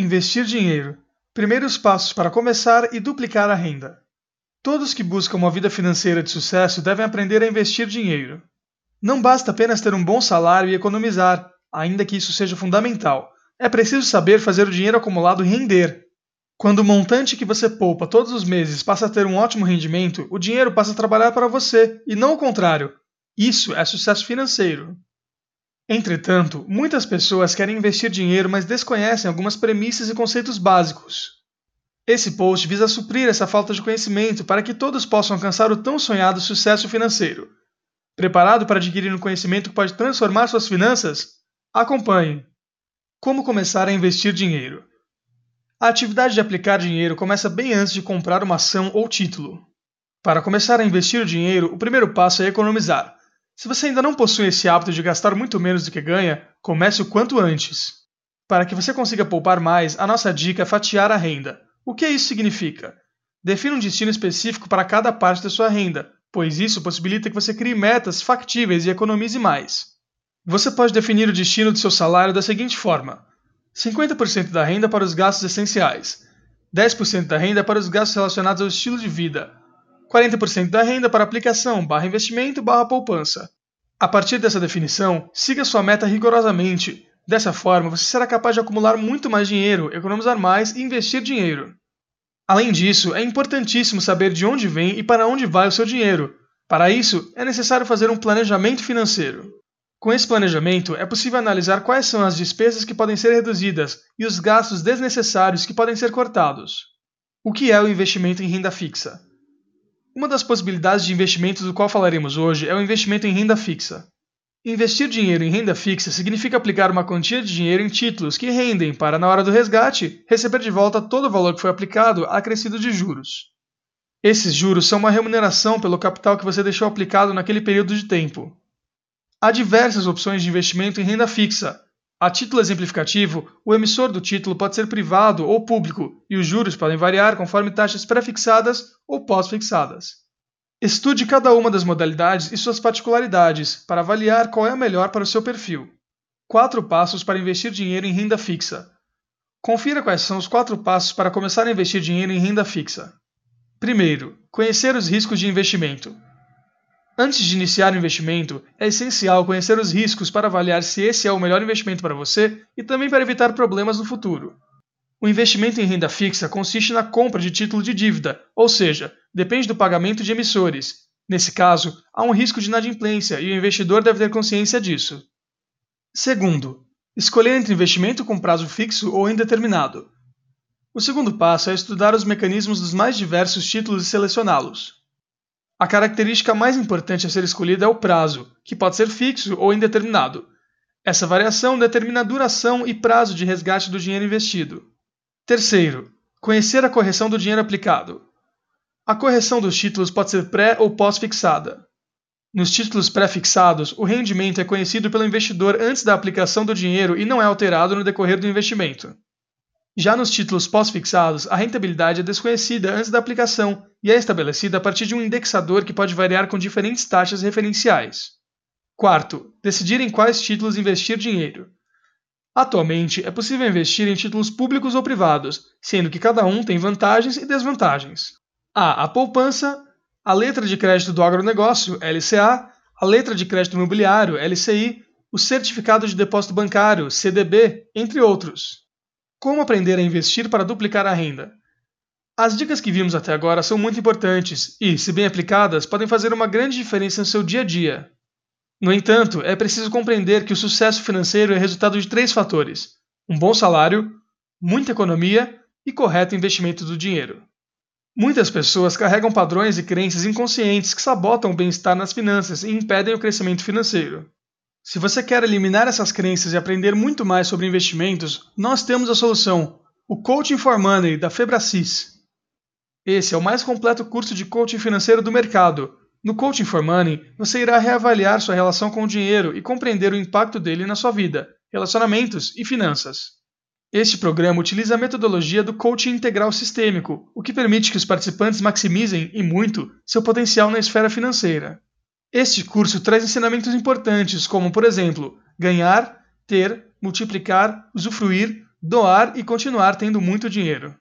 Investir dinheiro. Primeiros passos para começar e duplicar a renda. Todos que buscam uma vida financeira de sucesso devem aprender a investir dinheiro. Não basta apenas ter um bom salário e economizar, ainda que isso seja fundamental. É preciso saber fazer o dinheiro acumulado render. Quando o montante que você poupa todos os meses passa a ter um ótimo rendimento, o dinheiro passa a trabalhar para você, e não o contrário. Isso é sucesso financeiro. Entretanto, muitas pessoas querem investir dinheiro, mas desconhecem algumas premissas e conceitos básicos. Esse post visa suprir essa falta de conhecimento para que todos possam alcançar o tão sonhado sucesso financeiro. Preparado para adquirir um conhecimento que pode transformar suas finanças? Acompanhe. Como começar a investir dinheiro? A atividade de aplicar dinheiro começa bem antes de comprar uma ação ou título. Para começar a investir o dinheiro, o primeiro passo é economizar. Se você ainda não possui esse hábito de gastar muito menos do que ganha, comece o quanto antes. Para que você consiga poupar mais, a nossa dica é fatiar a renda. O que isso significa? Defina um destino específico para cada parte da sua renda, pois isso possibilita que você crie metas factíveis e economize mais. Você pode definir o destino do seu salário da seguinte forma: 50% da renda para os gastos essenciais, 10% da renda para os gastos relacionados ao estilo de vida, 40% da renda para aplicação barra investimento barra poupança. A partir dessa definição, siga sua meta rigorosamente. Dessa forma, você será capaz de acumular muito mais dinheiro, economizar mais e investir dinheiro. Além disso, é importantíssimo saber de onde vem e para onde vai o seu dinheiro. Para isso, é necessário fazer um planejamento financeiro. Com esse planejamento, é possível analisar quais são as despesas que podem ser reduzidas e os gastos desnecessários que podem ser cortados. O que é o investimento em renda fixa? Uma das possibilidades de investimento do qual falaremos hoje é o investimento em renda fixa. Investir dinheiro em renda fixa significa aplicar uma quantia de dinheiro em títulos que rendem para, na hora do resgate, receber de volta todo o valor que foi aplicado acrescido de juros. Esses juros são uma remuneração pelo capital que você deixou aplicado naquele período de tempo. Há diversas opções de investimento em renda fixa, a título exemplificativo, o emissor do título pode ser privado ou público, e os juros podem variar conforme taxas pré-fixadas ou pós-fixadas. Estude cada uma das modalidades e suas particularidades para avaliar qual é a melhor para o seu perfil. Quatro passos para investir dinheiro em renda fixa. Confira quais são os quatro passos para começar a investir dinheiro em renda fixa. Primeiro, conhecer os riscos de investimento. Antes de iniciar o investimento, é essencial conhecer os riscos para avaliar se esse é o melhor investimento para você e também para evitar problemas no futuro. O investimento em renda fixa consiste na compra de título de dívida, ou seja, depende do pagamento de emissores. Nesse caso, há um risco de inadimplência e o investidor deve ter consciência disso. Segundo, escolher entre investimento com prazo fixo ou indeterminado. O segundo passo é estudar os mecanismos dos mais diversos títulos e selecioná-los. A característica mais importante a ser escolhida é o prazo, que pode ser fixo ou indeterminado. Essa variação determina a duração e prazo de resgate do dinheiro investido. Terceiro, conhecer a correção do dinheiro aplicado. A correção dos títulos pode ser pré ou pós-fixada. Nos títulos pré-fixados, o rendimento é conhecido pelo investidor antes da aplicação do dinheiro e não é alterado no decorrer do investimento. Já nos títulos pós-fixados, a rentabilidade é desconhecida antes da aplicação e é estabelecida a partir de um indexador que pode variar com diferentes taxas referenciais. Quarto, decidir em quais títulos investir dinheiro. Atualmente, é possível investir em títulos públicos ou privados, sendo que cada um tem vantagens e desvantagens. Há a poupança, a letra de crédito do agronegócio, LCA, a letra de crédito imobiliário, LCI, o certificado de depósito bancário, CDB, entre outros. Como aprender a investir para duplicar a renda? As dicas que vimos até agora são muito importantes e, se bem aplicadas, podem fazer uma grande diferença no seu dia a dia. No entanto, é preciso compreender que o sucesso financeiro é resultado de três fatores: um bom salário, muita economia e correto investimento do dinheiro. Muitas pessoas carregam padrões e crenças inconscientes que sabotam o bem-estar nas finanças e impedem o crescimento financeiro. Se você quer eliminar essas crenças e aprender muito mais sobre investimentos, nós temos a solução: o Coaching for Money da Febracis. Esse é o mais completo curso de coaching financeiro do mercado. No Coaching for Money, você irá reavaliar sua relação com o dinheiro e compreender o impacto dele na sua vida, relacionamentos e finanças. Este programa utiliza a metodologia do coaching integral sistêmico, o que permite que os participantes maximizem, e muito, seu potencial na esfera financeira. Este curso traz ensinamentos importantes, como, por exemplo, ganhar, ter, multiplicar, usufruir, doar e continuar tendo muito dinheiro.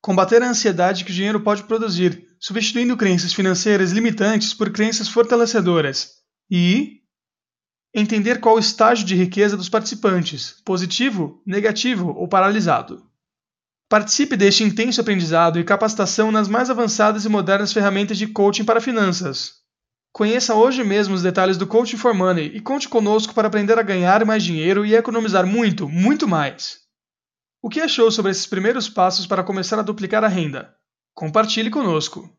Combater a ansiedade que o dinheiro pode produzir, substituindo crenças financeiras limitantes por crenças fortalecedoras. E entender qual o estágio de riqueza dos participantes, positivo, negativo ou paralisado. Participe deste intenso aprendizado e capacitação nas mais avançadas e modernas ferramentas de coaching para finanças. Conheça hoje mesmo os detalhes do Coaching for Money e conte conosco para aprender a ganhar mais dinheiro e economizar muito, muito mais. O que achou sobre esses primeiros passos para começar a duplicar a renda? Compartilhe conosco.